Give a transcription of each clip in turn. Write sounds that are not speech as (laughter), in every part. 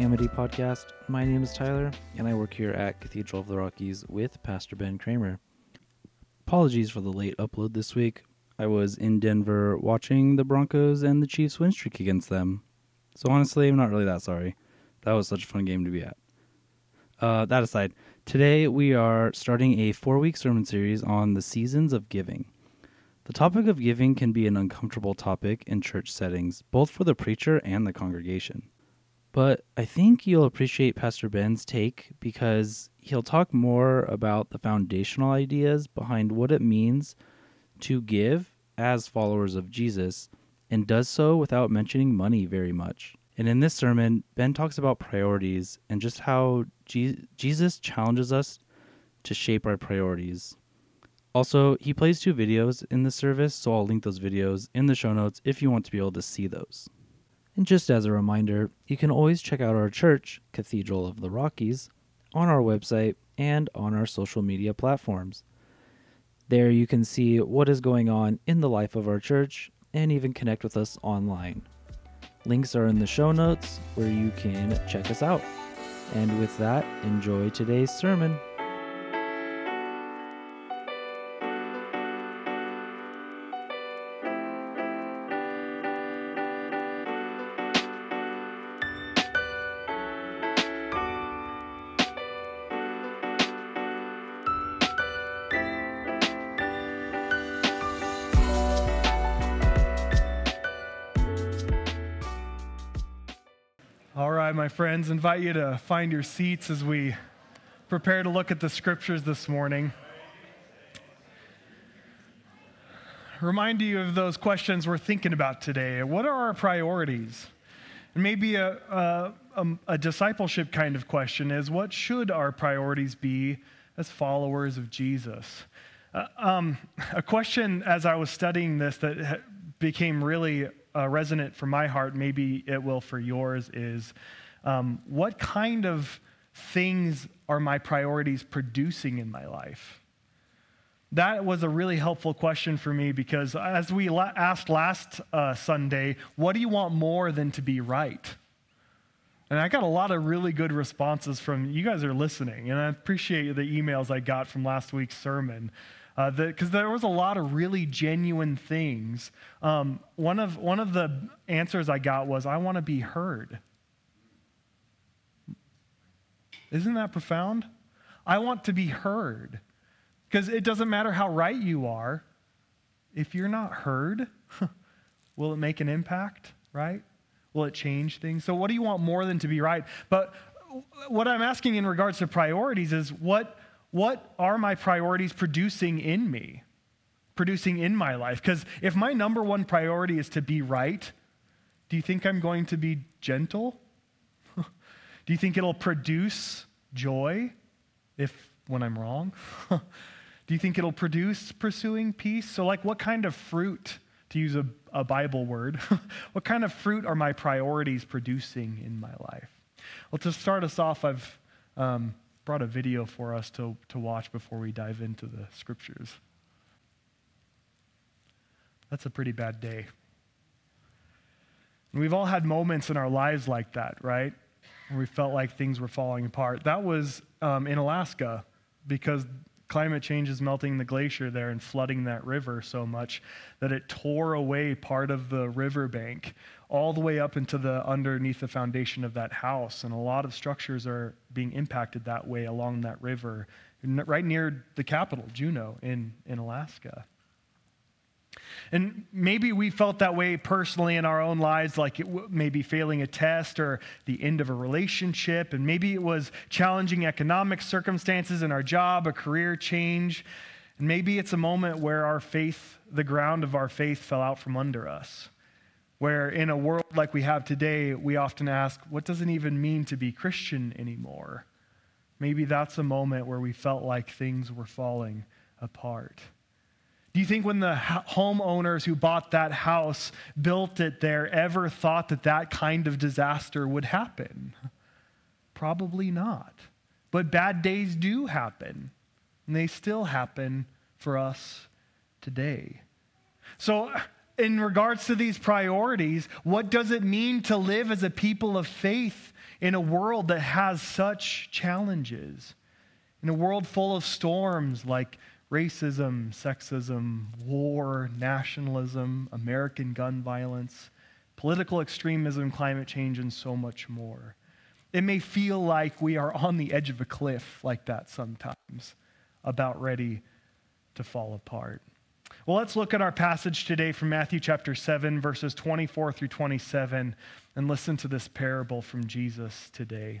Amity podcast. My name is Tyler, and I work here at Cathedral of the Rockies with Pastor Ben Cremer. Apologies for the late upload this week. I was in Denver watching the Broncos and the Chiefs win streak against them. So honestly, I'm not really that sorry. That was such a fun game to be at. Uh, that aside, today we are starting a four week sermon series on the seasons of giving. The topic of giving can be an uncomfortable topic in church settings, both for the preacher and the congregation. But I think you'll appreciate Pastor Ben's take because he'll talk more about the foundational ideas behind what it means to give as followers of Jesus and does so without mentioning money very much. And in this sermon, Ben talks about priorities and just how Je- Jesus challenges us to shape our priorities. Also, he plays two videos in the service, so I'll link those videos in the show notes if you want to be able to see those. And just as a reminder, you can always check out our church, Cathedral of the Rockies, on our website and on our social media platforms. There you can see what is going on in the life of our church and even connect with us online. Links are in the show notes where you can check us out. And with that, enjoy today's sermon. Friends, invite you to find your seats as we prepare to look at the scriptures this morning. Remind you of those questions we're thinking about today. What are our priorities? And maybe a, a, a, a discipleship kind of question is what should our priorities be as followers of Jesus? Uh, um, a question as I was studying this that became really uh, resonant for my heart, maybe it will for yours, is um, what kind of things are my priorities producing in my life? That was a really helpful question for me because as we la- asked last uh, Sunday, what do you want more than to be right? And I got a lot of really good responses from you guys are listening, and I appreciate the emails I got from last week's sermon because uh, there was a lot of really genuine things. Um, one, of, one of the answers I got was, I want to be heard. Isn't that profound? I want to be heard. Because it doesn't matter how right you are, if you're not heard, (laughs) will it make an impact, right? Will it change things? So, what do you want more than to be right? But what I'm asking in regards to priorities is what what are my priorities producing in me, producing in my life? Because if my number one priority is to be right, do you think I'm going to be gentle? Do you think it'll produce joy if when I'm wrong? (laughs) do you think it'll produce pursuing peace? So, like, what kind of fruit, to use a, a Bible word, (laughs) what kind of fruit are my priorities producing in my life? Well, to start us off, I've um, brought a video for us to, to watch before we dive into the scriptures. That's a pretty bad day. And we've all had moments in our lives like that, right? We felt like things were falling apart. That was um, in Alaska because climate change is melting the glacier there and flooding that river so much that it tore away part of the riverbank all the way up into the underneath the foundation of that house. And a lot of structures are being impacted that way along that river, right near the capital, Juneau, in, in Alaska. And maybe we felt that way personally in our own lives, like it w- maybe failing a test or the end of a relationship. And maybe it was challenging economic circumstances in our job, a career change. And maybe it's a moment where our faith, the ground of our faith, fell out from under us where in a world like we have today, we often ask, what does it even mean to be Christian anymore? Maybe that's a moment where we felt like things were falling apart. Do you think when the homeowners who bought that house, built it there, ever thought that that kind of disaster would happen? Probably not. But bad days do happen, and they still happen for us today. So, in regards to these priorities, what does it mean to live as a people of faith in a world that has such challenges? In a world full of storms like racism, sexism, war, nationalism, American gun violence, political extremism, climate change, and so much more. It may feel like we are on the edge of a cliff like that sometimes, about ready to fall apart. Well, let's look at our passage today from Matthew chapter 7, verses 24 through 27, and listen to this parable from Jesus today.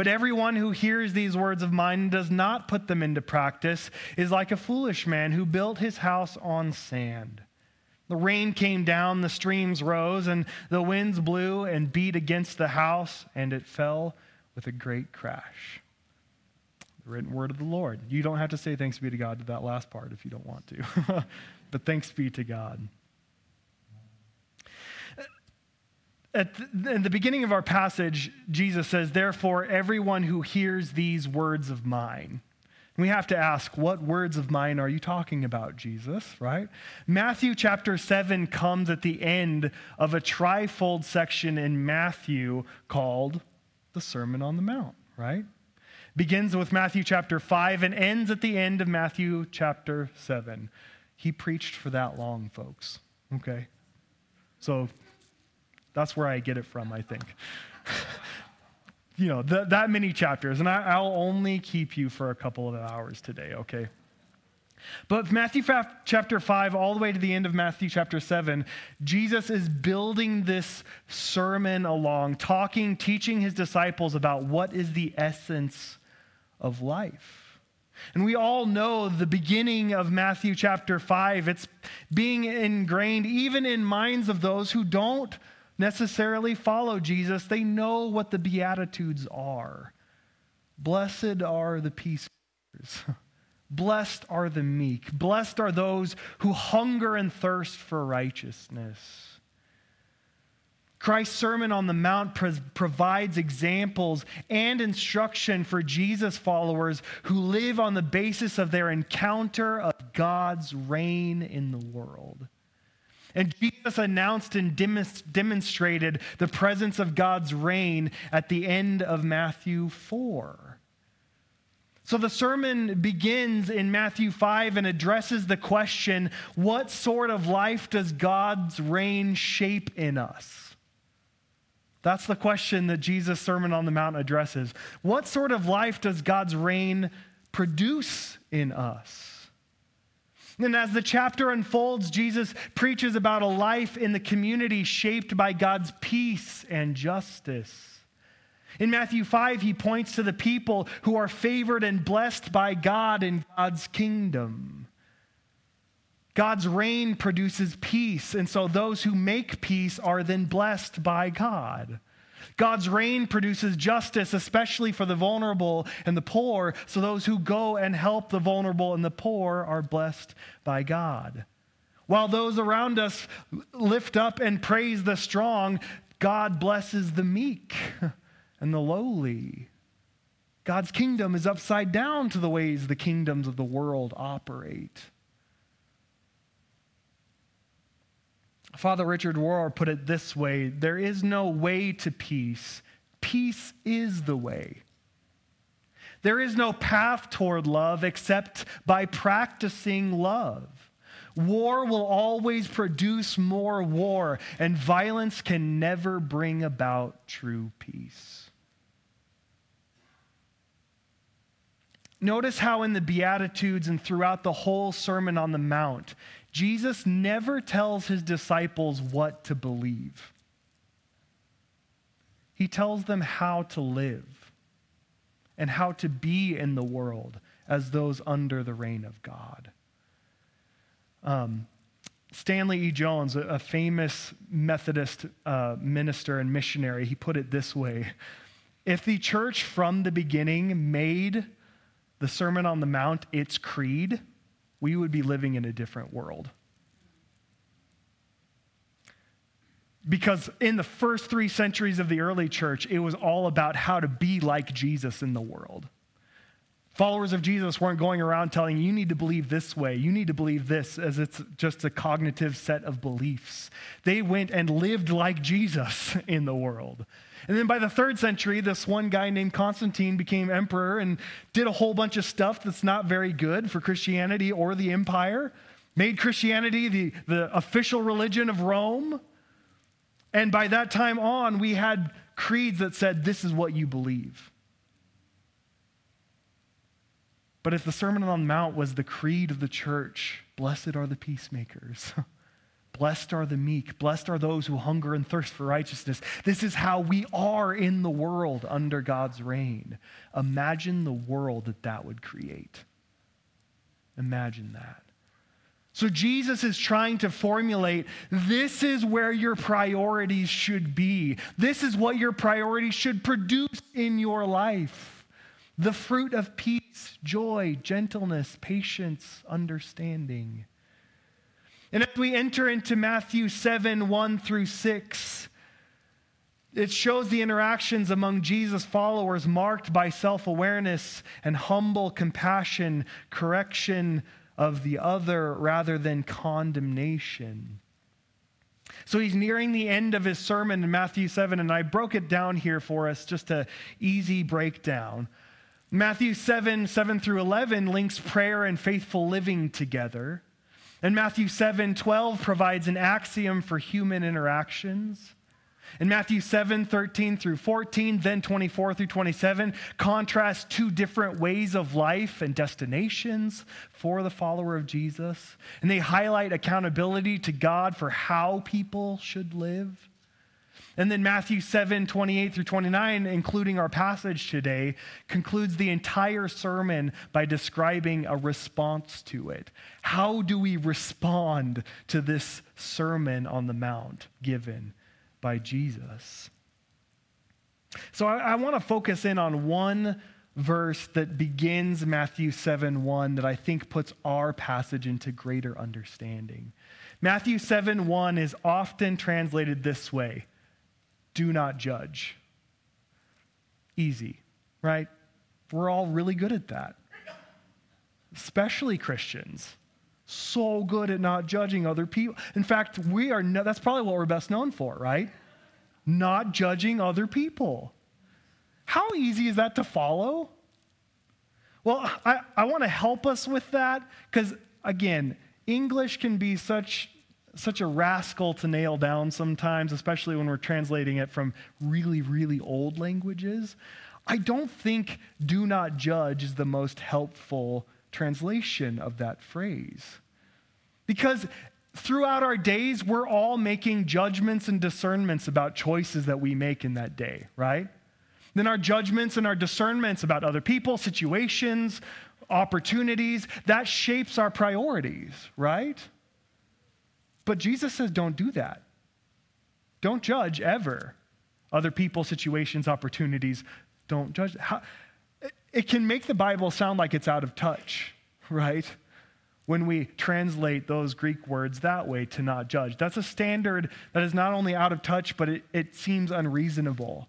But everyone who hears these words of mine and does not put them into practice is like a foolish man who built his house on sand. The rain came down, the streams rose, and the winds blew and beat against the house, and it fell with a great crash. The written word of the Lord. You don't have to say thanks be to God to that last part if you don't want to, (laughs) but thanks be to God. At the, in the beginning of our passage, Jesus says, Therefore, everyone who hears these words of mine. we have to ask, what words of mine are you talking about, Jesus, right? Matthew chapter 7 comes at the end of a trifold section in Matthew called the Sermon on the Mount, right? Begins with Matthew chapter 5 and ends at the end of Matthew chapter 7. He preached for that long, folks, okay? So that's where I get it from, I think. (laughs) you know, th- that many chapters, and I, will only keep you for a couple of hours today, okay? But Matthew chapter 5, all the way to the end of Matthew chapter 7, Jesus is building this sermon along, talking, teaching his disciples about what is the essence of life. And we all know the beginning of Matthew chapter 5. It's being ingrained even in minds of those who don't necessarily follow Jesus, they know what the Beatitudes are. Blessed are the peacemakers. (laughs) Blessed are the meek. Blessed are those who hunger and thirst for righteousness. Christ's Sermon on the Mount provides examples and instruction for Jesus followers who live on the basis of their encounter of God's reign in the world. And Jesus announced and demonstrated the presence of God's reign at the end of Matthew 4. So the sermon begins in Matthew 5 and addresses the question what sort of life does God's reign shape in us? That's the question that Jesus' Sermon on the Mount addresses. What sort of life does God's reign produce in us? And as the chapter unfolds, Jesus preaches about a life in the community shaped by God's peace and justice. In Matthew 5, he points to the people who are favored and blessed by God in God's kingdom. God's reign produces peace, and so those who make peace are then blessed by God. God's reign produces justice, especially for the vulnerable and the poor, so those who go and help the vulnerable and the poor are blessed by God. While those around us lift up and praise the strong, God blesses the meek (laughs) and the lowly. God's kingdom is upside down to the ways the kingdoms of the world operate. Father Richard Rohr put it this way there is no way to peace, peace is the way. There is no path toward love except by practicing love. War will always produce more war, and violence can never bring about true peace. Notice how in the Beatitudes and throughout the whole Sermon on the Mount, Jesus never tells his disciples what to believe. He tells them how to live and how to be in the world as those under the reign of God. Um, Stanley E. Jones, a, famous Methodist uh, minister and missionary, he put it this way If the church from the beginning made the Sermon on the Mount its creed, we would be living in a different world. Because in the first three centuries of the early church, it was all about how to be like Jesus in the world. Followers of Jesus weren't going around telling you, need to believe this way, you need to believe this, as it's just a cognitive set of beliefs. They went and lived like Jesus in the world. And then by the third century, this one guy named Constantine became emperor and did a whole bunch of stuff that's not very good for Christianity or the empire, made Christianity the, the official religion of Rome. And by that time on, we had creeds that said, This is what you believe. But if the Sermon on the Mount was the creed of the church, blessed are the peacemakers. (laughs) Blessed are the meek. Blessed are those who hunger and thirst for righteousness. This is how we are in the world under God's reign. Imagine the world that that would create. Imagine that. So Jesus is trying to formulate this is where your priorities should be. This is what your priorities should produce in your life. The fruit of peace, joy, gentleness, patience, understanding. And as we enter into Matthew 7 1 through 6, it shows the interactions among Jesus' followers marked by self awareness and humble compassion, correction of the other rather than condemnation. So he's nearing the end of his sermon in Matthew 7, and I broke it down here for us, just a easy breakdown. Matthew 7, 7 through 11 links prayer and faithful living together. And Matthew 7 12 provides an axiom for human interactions. In Matthew 7 13 through 14, then 24 through 27, contrasts two different ways of life and destinations for the follower of Jesus. And they highlight accountability to God for how people should live. And then Matthew 7, 28 through 29, including our passage today, concludes the entire sermon by describing a response to it. How do we respond to this Sermon on the Mount given by Jesus? So I, I want to focus in on one verse that begins Matthew 7 1 that I think puts our passage into greater understanding. Matthew 7 1 is often translated this way do not judge. Easy, right? We're all really good at that, especially Christians. So good at not judging other people. In fact, we are, no, that's probably what we're best known for, right? Not judging other people. How easy is that to follow? Well, I, I want to help us with that because, again, English can be such such a rascal to nail down sometimes, especially when we're translating it from really, really old languages. I don't think do not judge is the most helpful translation of that phrase. Because throughout our days, we're all making judgments and discernments about choices that we make in that day, right? Then our judgments and our discernments about other people, situations, opportunities, that shapes our priorities, right? But Jesus says, don't do that. Don't judge ever. Other people, situations, opportunities, don't judge. It can make the Bible sound like it's out of touch, (laughs) right? When we translate those Greek words that way to not judge. That's a standard that is not only out of touch, but it, it seems unreasonable.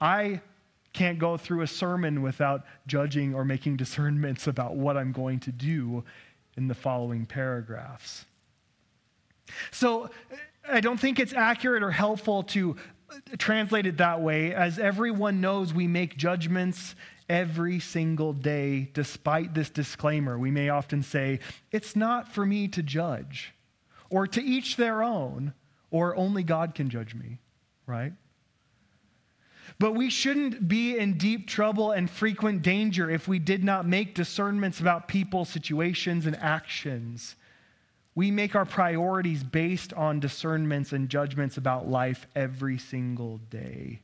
I can't go through a sermon without judging or making discernments about what I'm going to do in the following paragraphs. So I don't think it's accurate or helpful to translate it that way. As everyone knows, we make judgments every single day, despite this disclaimer. We may often say, It's not for me to judge, or to each their own, or only God can judge me, right? But we shouldn't be in deep trouble and frequent danger if we did not make discernments about people, situations, and actions we make our priorities based on discernments and judgments about life every single day.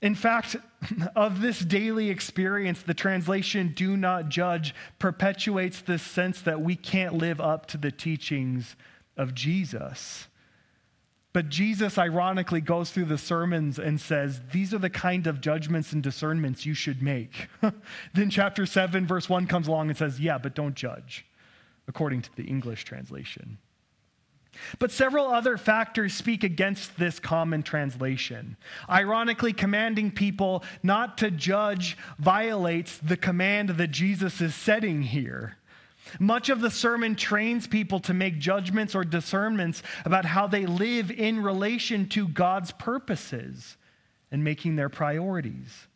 In fact, (laughs) of this daily experience, the translation do not judge perpetuates this sense that we can't live up to the teachings of Jesus. But Jesus ironically goes through the sermons and says, These are the kind of judgments and discernments you should make. (laughs) then, chapter 7, verse 1 comes along and says, Yeah, but don't judge, according to the English translation. But several other factors speak against this common translation. Ironically, commanding people not to judge violates the command that Jesus is setting here. Much of the sermon trains people to make judgments or discernments about how they live in relation to God's purposes and making their priorities.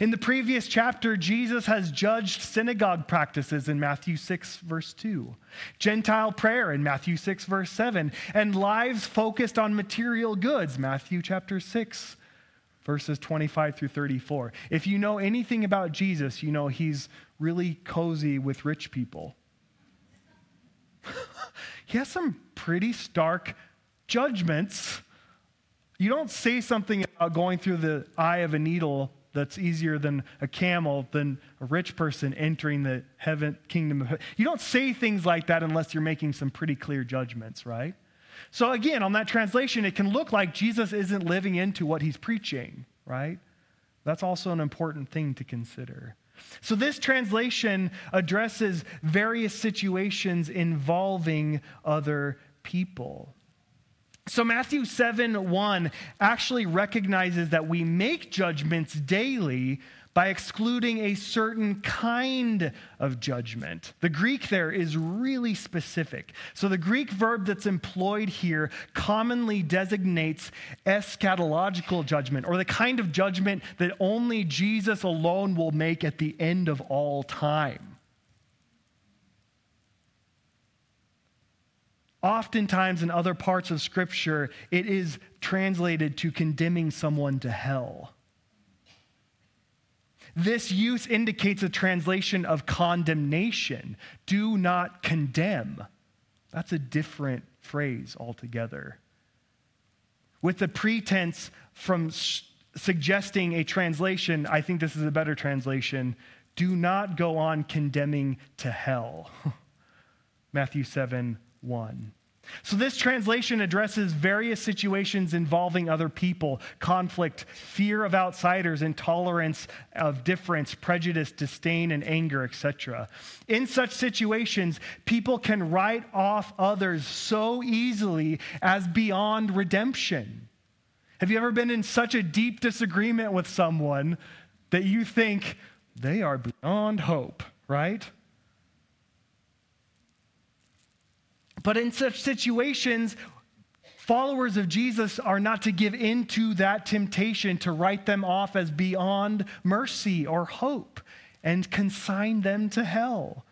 In the previous chapter, Jesus has judged synagogue practices in Matthew 6, verse 2, Gentile prayer in Matthew 6, verse 7, and lives focused on material goods, Matthew chapter 6, verses 25 through 34. If you know anything about Jesus, you know he's really cozy with rich people. (laughs) he has some pretty stark judgments. You don't say something about going through the eye of a needle that's easier than a camel than a rich person entering the heaven kingdom of heaven. You don't say things like that unless you're making some pretty clear judgments, right? So again, on that translation, it can look like Jesus isn't living into what he's preaching, right? That's also an important thing to consider. So, this translation addresses various situations involving other people. So, Matthew 7 1 actually recognizes that we make judgments daily by excluding a certain kind of judgment. The Greek there is really specific. So, the Greek verb that's employed here commonly designates eschatological judgment, or the kind of judgment that only Jesus alone will make at the end of all time. Oftentimes, in other parts of Scripture, it is translated to condemning someone to hell. This use indicates a translation of condemnation. Do not condemn. That's a different phrase altogether. With the pretense from suggesting a translation, I think this is a better translation do not go on condemning to hell. (laughs) Matthew 7 1. So, this translation addresses various situations involving other people conflict, fear of outsiders, intolerance of difference, prejudice, disdain, and anger, etc. In such situations, people can write off others so easily as beyond redemption. Have you ever been in such a deep disagreement with someone that you think they are beyond hope, right? But in such situations, followers of Jesus are not to give in to that temptation to write them off as beyond mercy or hope and consign them to hell.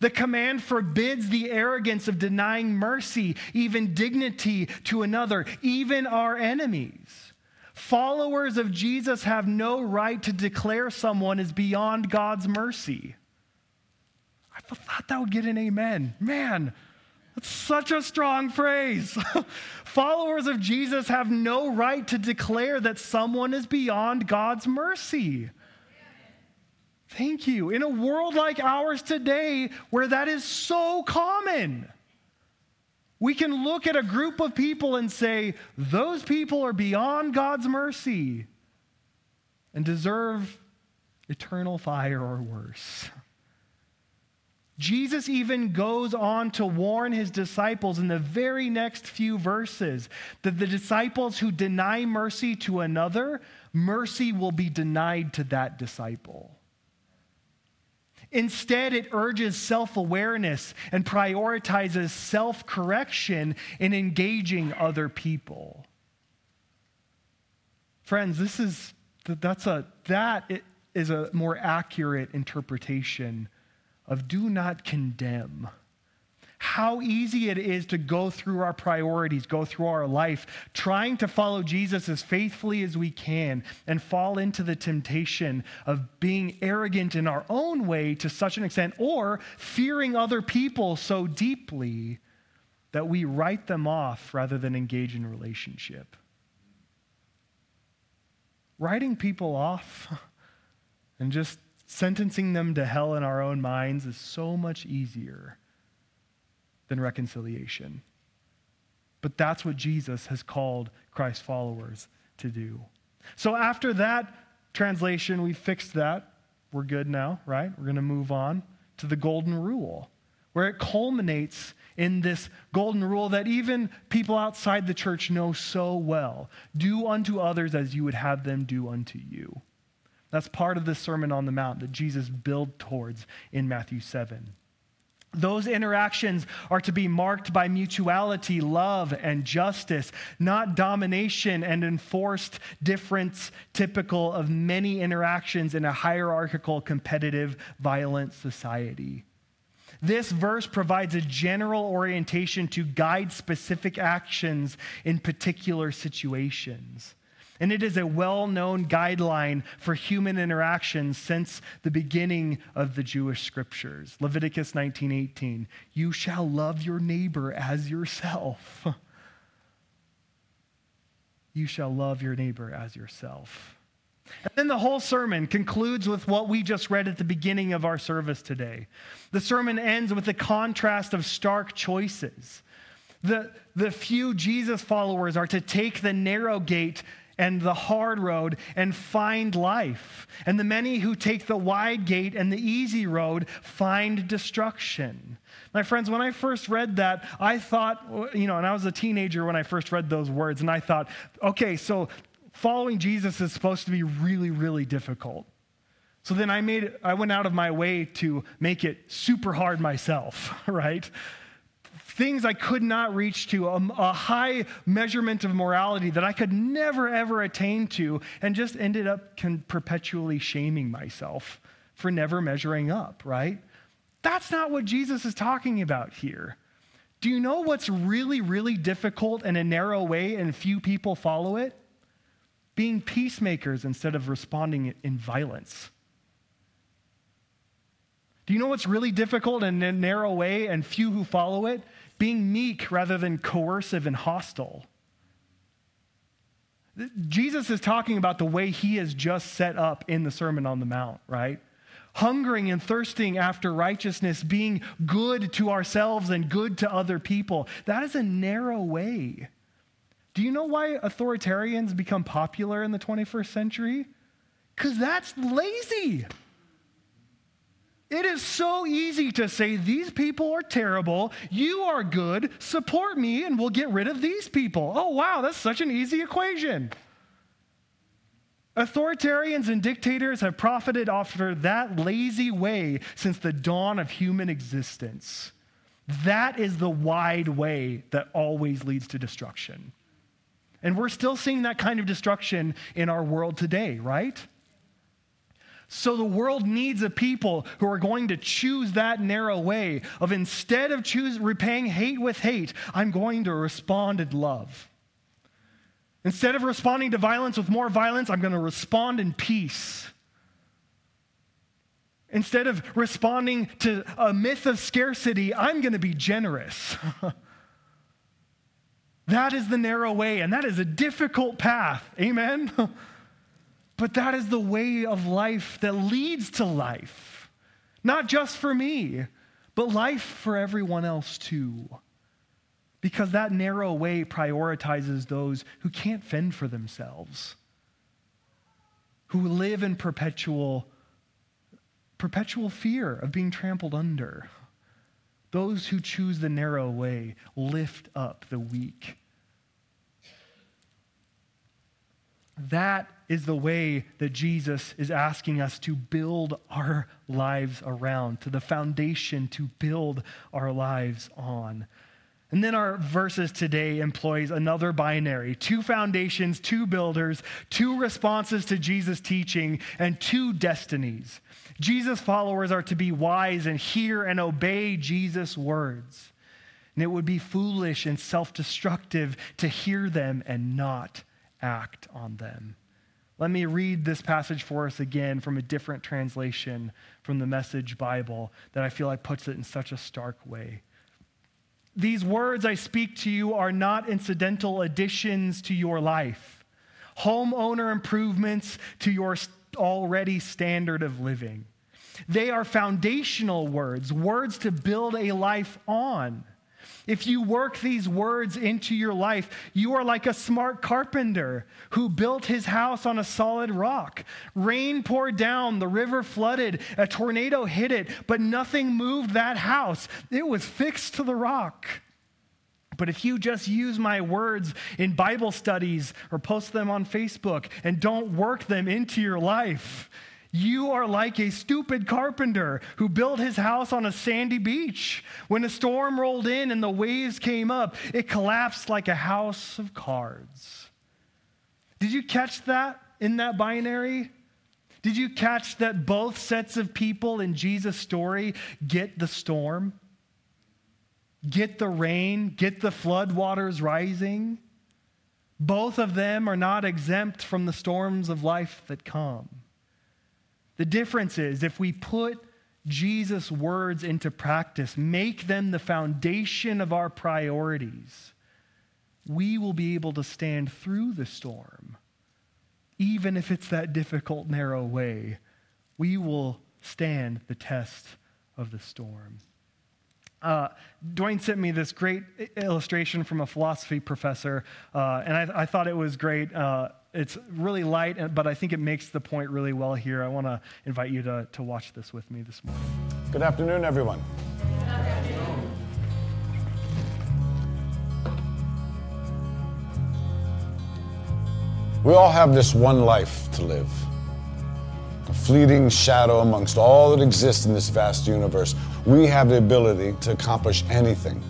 The command forbids the arrogance of denying mercy, even dignity to another, even our enemies. Followers of Jesus have no right to declare someone as beyond God's mercy. I thought that would get an amen. Man, that's such a strong phrase. (laughs) Followers of Jesus have no right to declare that someone is beyond God's mercy. Thank you. In a world like ours today, where that is so common, we can look at a group of people and say, those people are beyond God's mercy and deserve eternal fire or worse. Jesus even goes on to warn his disciples in the very next few verses that the disciples who deny mercy to another, mercy will be denied to that disciple. Instead, it urges self awareness and prioritizes self correction in engaging other people. Friends, this is, that's a, that is a more accurate interpretation of do not condemn. How easy it is to go through our priorities, go through our life, trying to follow Jesus as faithfully as we can and fall into the temptation of being arrogant in our own way to such an extent or fearing other people so deeply that we write them off rather than engage in relationship. Writing people off (laughs) and just sentencing them to hell in our own minds is so much easier than reconciliation. But that's what Jesus has called Christ followers to do. So after that translation, we fixed that. We're good now, right? We're going to move on to the golden rule, where it culminates in this golden rule that even people outside the church know so well do unto others as you would have them do unto you. That's part of the Sermon on the Mount that Jesus built towards in Matthew 7. Those interactions are to be marked by mutuality, love, and justice, not domination and enforced difference typical of many interactions in a hierarchical, competitive, violent society. This verse provides a general orientation to guide specific actions in particular situations. And it is a well known guideline for human interaction since the beginning of the Jewish scriptures. Leviticus 19:18, you shall love your neighbor as yourself. (laughs) you shall love your neighbor as yourself. And then the whole sermon concludes with what we just read at the beginning of our service today. The sermon ends with a contrast of stark choices. The, the few Jesus followers are to take the narrow gate and the hard road and find life. And the many who take the wide gate and the easy road find destruction. My friends, when I first read that, I thought, you know, and I was a teenager when I first read those words, and I thought, okay, so following Jesus is supposed to be really, really difficult. So then I made I went out of my way to make it super hard myself, (laughs) right? Things I could not reach to, a, a, high measurement of morality that I could never ever attain to, and just ended up perpetually shaming myself for never measuring up, right? That's not what Jesus is talking about here. Do you know what's really, really difficult in a narrow way and few people follow it? Being peacemakers instead of responding in violence. Do you know what's really difficult in a narrow way and few who follow it? Being meek rather than coercive and hostile. Jesus is talking about the way he has just set up in the Sermon on the Mount, right? Hungering and thirsting after righteousness, being good to ourselves and good to other people. That is a narrow way. Do you know why authoritarians become popular in the 21st century? Because that's lazy. It is so easy to say, These people are terrible. You are good. Support me, and we'll get rid of these people. Oh, wow, that's such an easy equation. Authoritarians and dictators have profited off of that lazy way since the dawn of human existence. That is the wide way that always leads to destruction. And we're still seeing that kind of destruction in our world today, right? So the world needs a people who are going to choose that narrow way of instead of choose, repaying hate with hate, I'm going to respond in love. Instead of responding to violence with more violence, I'm going to respond in peace. Instead of responding to a myth of scarcity, I'm going to be generous. (laughs) that is the narrow way, and that is a difficult path. Amen? (laughs) But that is the way of life that leads to life. Not just for me, but life for everyone else too. Because that narrow way prioritizes those who can't fend for themselves, who live in perpetual, perpetual fear of being trampled under. Those who choose the narrow way lift up the weak That is the way that Jesus is asking us to build our lives around, to the foundation to build our lives on. And then our verses today employs another binary two foundations, two builders, two responses to Jesus' teaching, and two destinies. Jesus' followers are to be wise and hear and obey Jesus' words. And it would be foolish and self destructive to hear them and not act on them. Let me read this passage for us again from a different translation from the Message Bible that I feel like puts it in such a stark way. These words I speak to you are not incidental additions to your life, homeowner improvements to your already standard of living. They are foundational words, words to build a life on. If you work these words into your life, you are like a smart carpenter who built his house on a solid rock. Rain poured down, the river flooded, a tornado hit it, but nothing moved that house. It was fixed to the rock. But if you just use my words in Bible studies or post them on Facebook and don't work them into your life, you are like a stupid carpenter who built his house on a sandy beach. When a storm rolled in and the waves came up, it collapsed like a house of cards. Did you catch that in that binary? Did you catch that both sets of people in Jesus' story get the storm? Get the rain, get the floodwaters rising? Both of them are not exempt from the storms of life that come. The difference is if we put Jesus' words into practice, make them the foundation of our priorities, we will be able to stand through the storm. Even if it's that difficult, narrow way, we will stand the test of the storm. Uh, Dwayne sent me this great illustration from a philosophy professor, uh, and I, I, thought it was great. Uh, it's really light, but I think it makes the point really well here. I want to invite you to, to watch this with me this morning. Good afternoon, everyone. Good afternoon. We all have this one life to live. A fleeting shadow amongst all that exists in this vast universe. We have the ability to accomplish anything,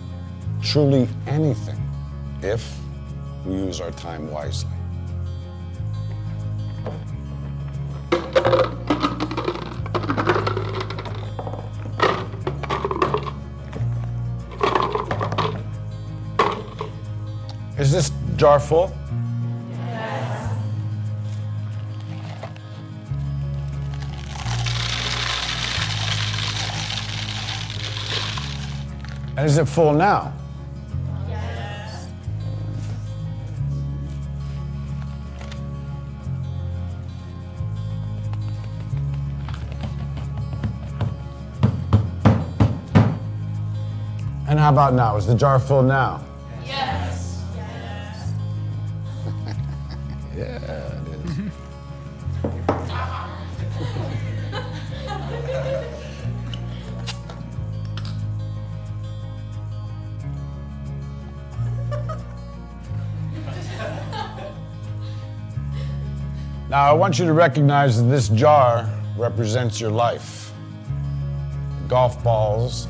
truly anything, if we use our time wisely. Is this jar full? Is it full now? And how about now? Is the jar full now? Want you to recognize that this jar represents your life. Golf balls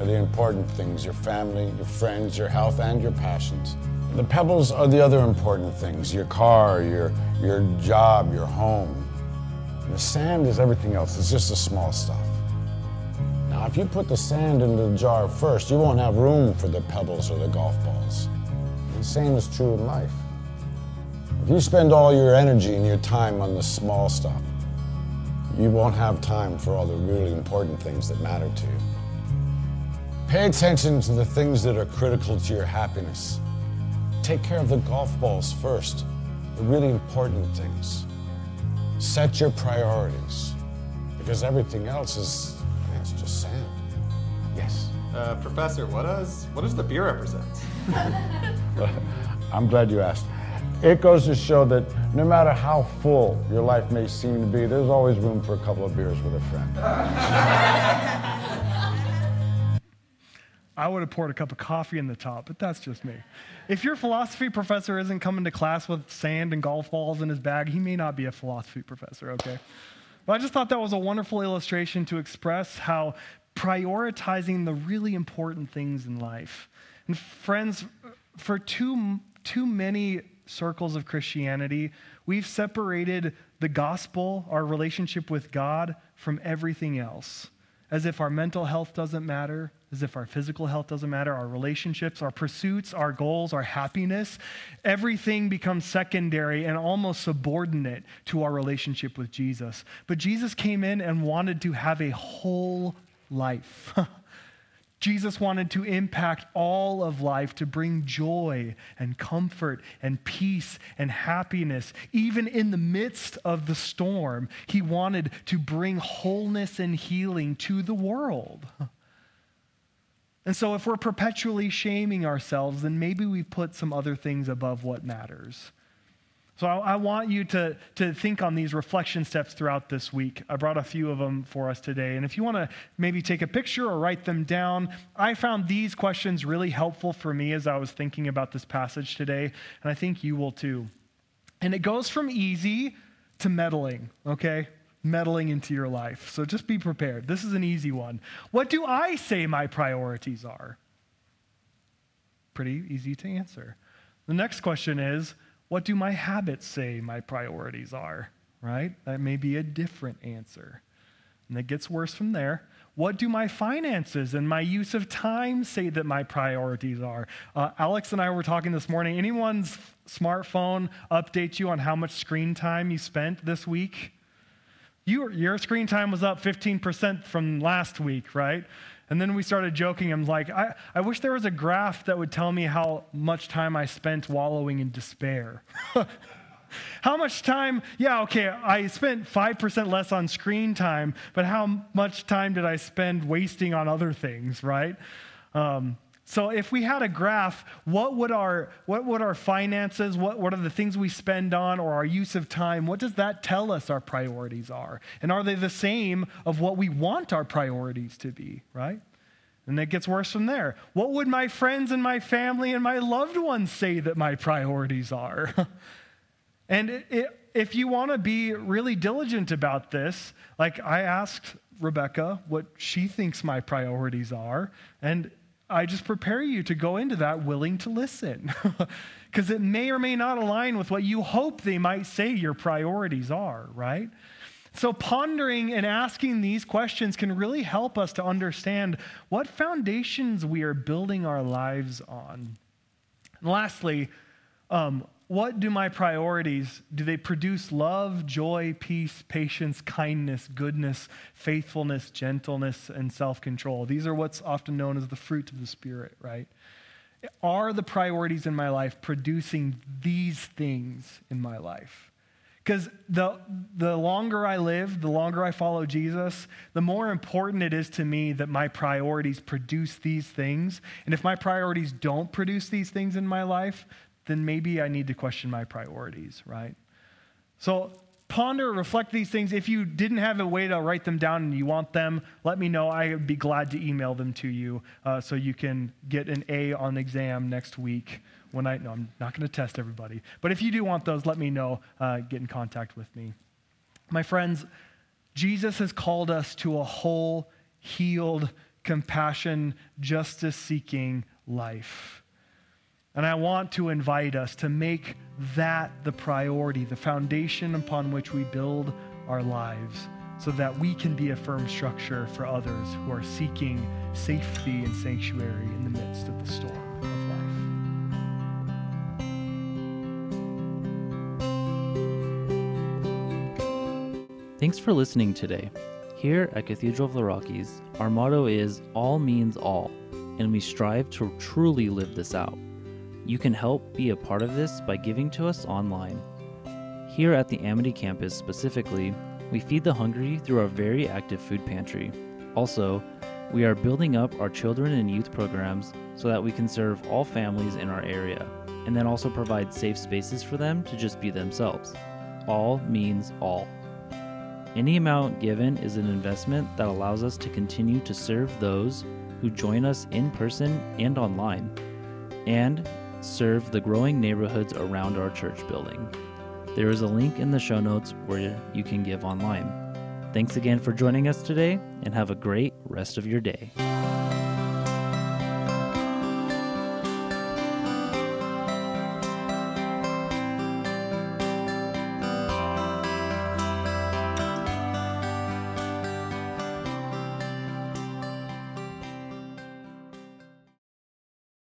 are the important things your family, your friends, your health, and your passions. The pebbles are the other important things your car, your, your job, your home. And the sand is everything else, it's just the small stuff. Now, if you put the sand into the jar first, you won't have room for the pebbles or the golf balls. the same is true in life. If you spend all your energy and your time on the small stuff, you won't have time for all the really important things that matter to you. Pay attention to the things that are critical to your happiness. Take care of the golf balls first, the really important things. Set your priorities, because everything else is it's just sand. Yes. Uh, professor, what does what does the beer represent? (laughs) I'm glad you asked. It goes to show that no matter how full your life may seem to be, there's always room for a couple of beers with a friend. I would have poured a cup of coffee in the top, but that's just me. If your philosophy professor isn't coming to class with sand and golf balls in his bag, he may not be a philosophy professor, okay? But I just thought that was a wonderful illustration to express how prioritizing the really important things in life. And friends, for too, too many circles of Christianity, we've separated the gospel, our relationship with God, from everything else as if our mental health doesn't matter, as if our physical health doesn't matter, our relationships, our pursuits, our goals, our happiness, everything becomes secondary and almost subordinate to our relationship with Jesus. But Jesus came in and wanted to have a whole life. (laughs) Jesus wanted to impact all of life to bring joy and comfort and peace and happiness. Even in the midst of the storm, he wanted to bring wholeness and healing to the world. (laughs) And so, if we're perpetually shaming ourselves, then maybe we put some other things above what matters. So, I, I, want you to, to think on these reflection steps throughout this week. I brought a few of them for us today. And if you want to maybe take a picture or write them down, I found these questions really helpful for me as I was thinking about this passage today. And I think you will too. And it goes from easy to meddling, okay? meddling into your life. So just be prepared. This is an easy one. What do I say my priorities are? Pretty easy to answer. The next question is what do my habits say my priorities are? Right? That may be a different answer. And it gets worse from there. What do my finances and my use of time say that my priorities are? Uh, Alex and I were talking this morning. Anyone's smartphone update you on how much screen time you spent this week? You, your screen time was up 15% from last week, right? And then we started joking. I'm like, I, I wish there was a graph that would tell me how much time I spent wallowing in despair. (laughs) how much time? Yeah, okay, I spent 5% less on screen time, but how much time did I spend wasting on other things, right? Um, so if we had a graph, what would our, what would our finances, what, what are the things we spend on or our use of time, what does that tell us our priorities are? And are they the same of what we want our priorities to be, right? And it gets worse from there. What would my friends and my family and my loved ones say that my priorities are? (laughs) and it, it, if you want to be really diligent about this, like I asked Rebecca what she thinks my priorities are, and I just prepare you to go into that willing to listen. (laughs) Because it may or may not align with what you hope they might say your priorities are, right? So, pondering and asking these questions can really help us to understand what foundations we are building our lives on. And lastly, um, what do my priorities do they produce love joy peace patience kindness goodness faithfulness gentleness and self-control? These are what's often known as the fruit of the spirit right? Are the priorities in my life producing these things in my life? Because the, the longer i live the longer i follow jesus the more important it is to me that my priorities produce these things. And if my priorities don't produce these things in my life then maybe I need to question my priorities, right? So ponder, reflect these things. If you didn't have a way to write them down and you want them, let me know. I would be glad to email them to you uh, so you can get an A on exam next week. When I no, I'm not going to test everybody, but if you do want those, let me know. Uh, get in contact with me, my friends. Jesus has called us to a whole, healed, compassion, justice-seeking life. And I want to invite us to make that the priority, the foundation upon which we build our lives, so that we can be a firm structure for others who are seeking safety and sanctuary in the midst of the storm of life. Thanks for listening today. Here at Cathedral of the Rockies, our motto is all means all, and we strive to truly live this out. You can help be a part of this by giving to us online. Here at the Amity campus specifically, we feed the hungry through our very active food pantry. Also, we are building up our children and youth programs so that we can serve all families in our area, and then also provide safe spaces for them to just be themselves. All means all. Any amount given is an investment that allows us to continue to serve those who join us in person and online, and serve the growing neighborhoods around our church building. There is a link in the show notes where you can give online. Thanks again for joining us today and have a great rest of your day.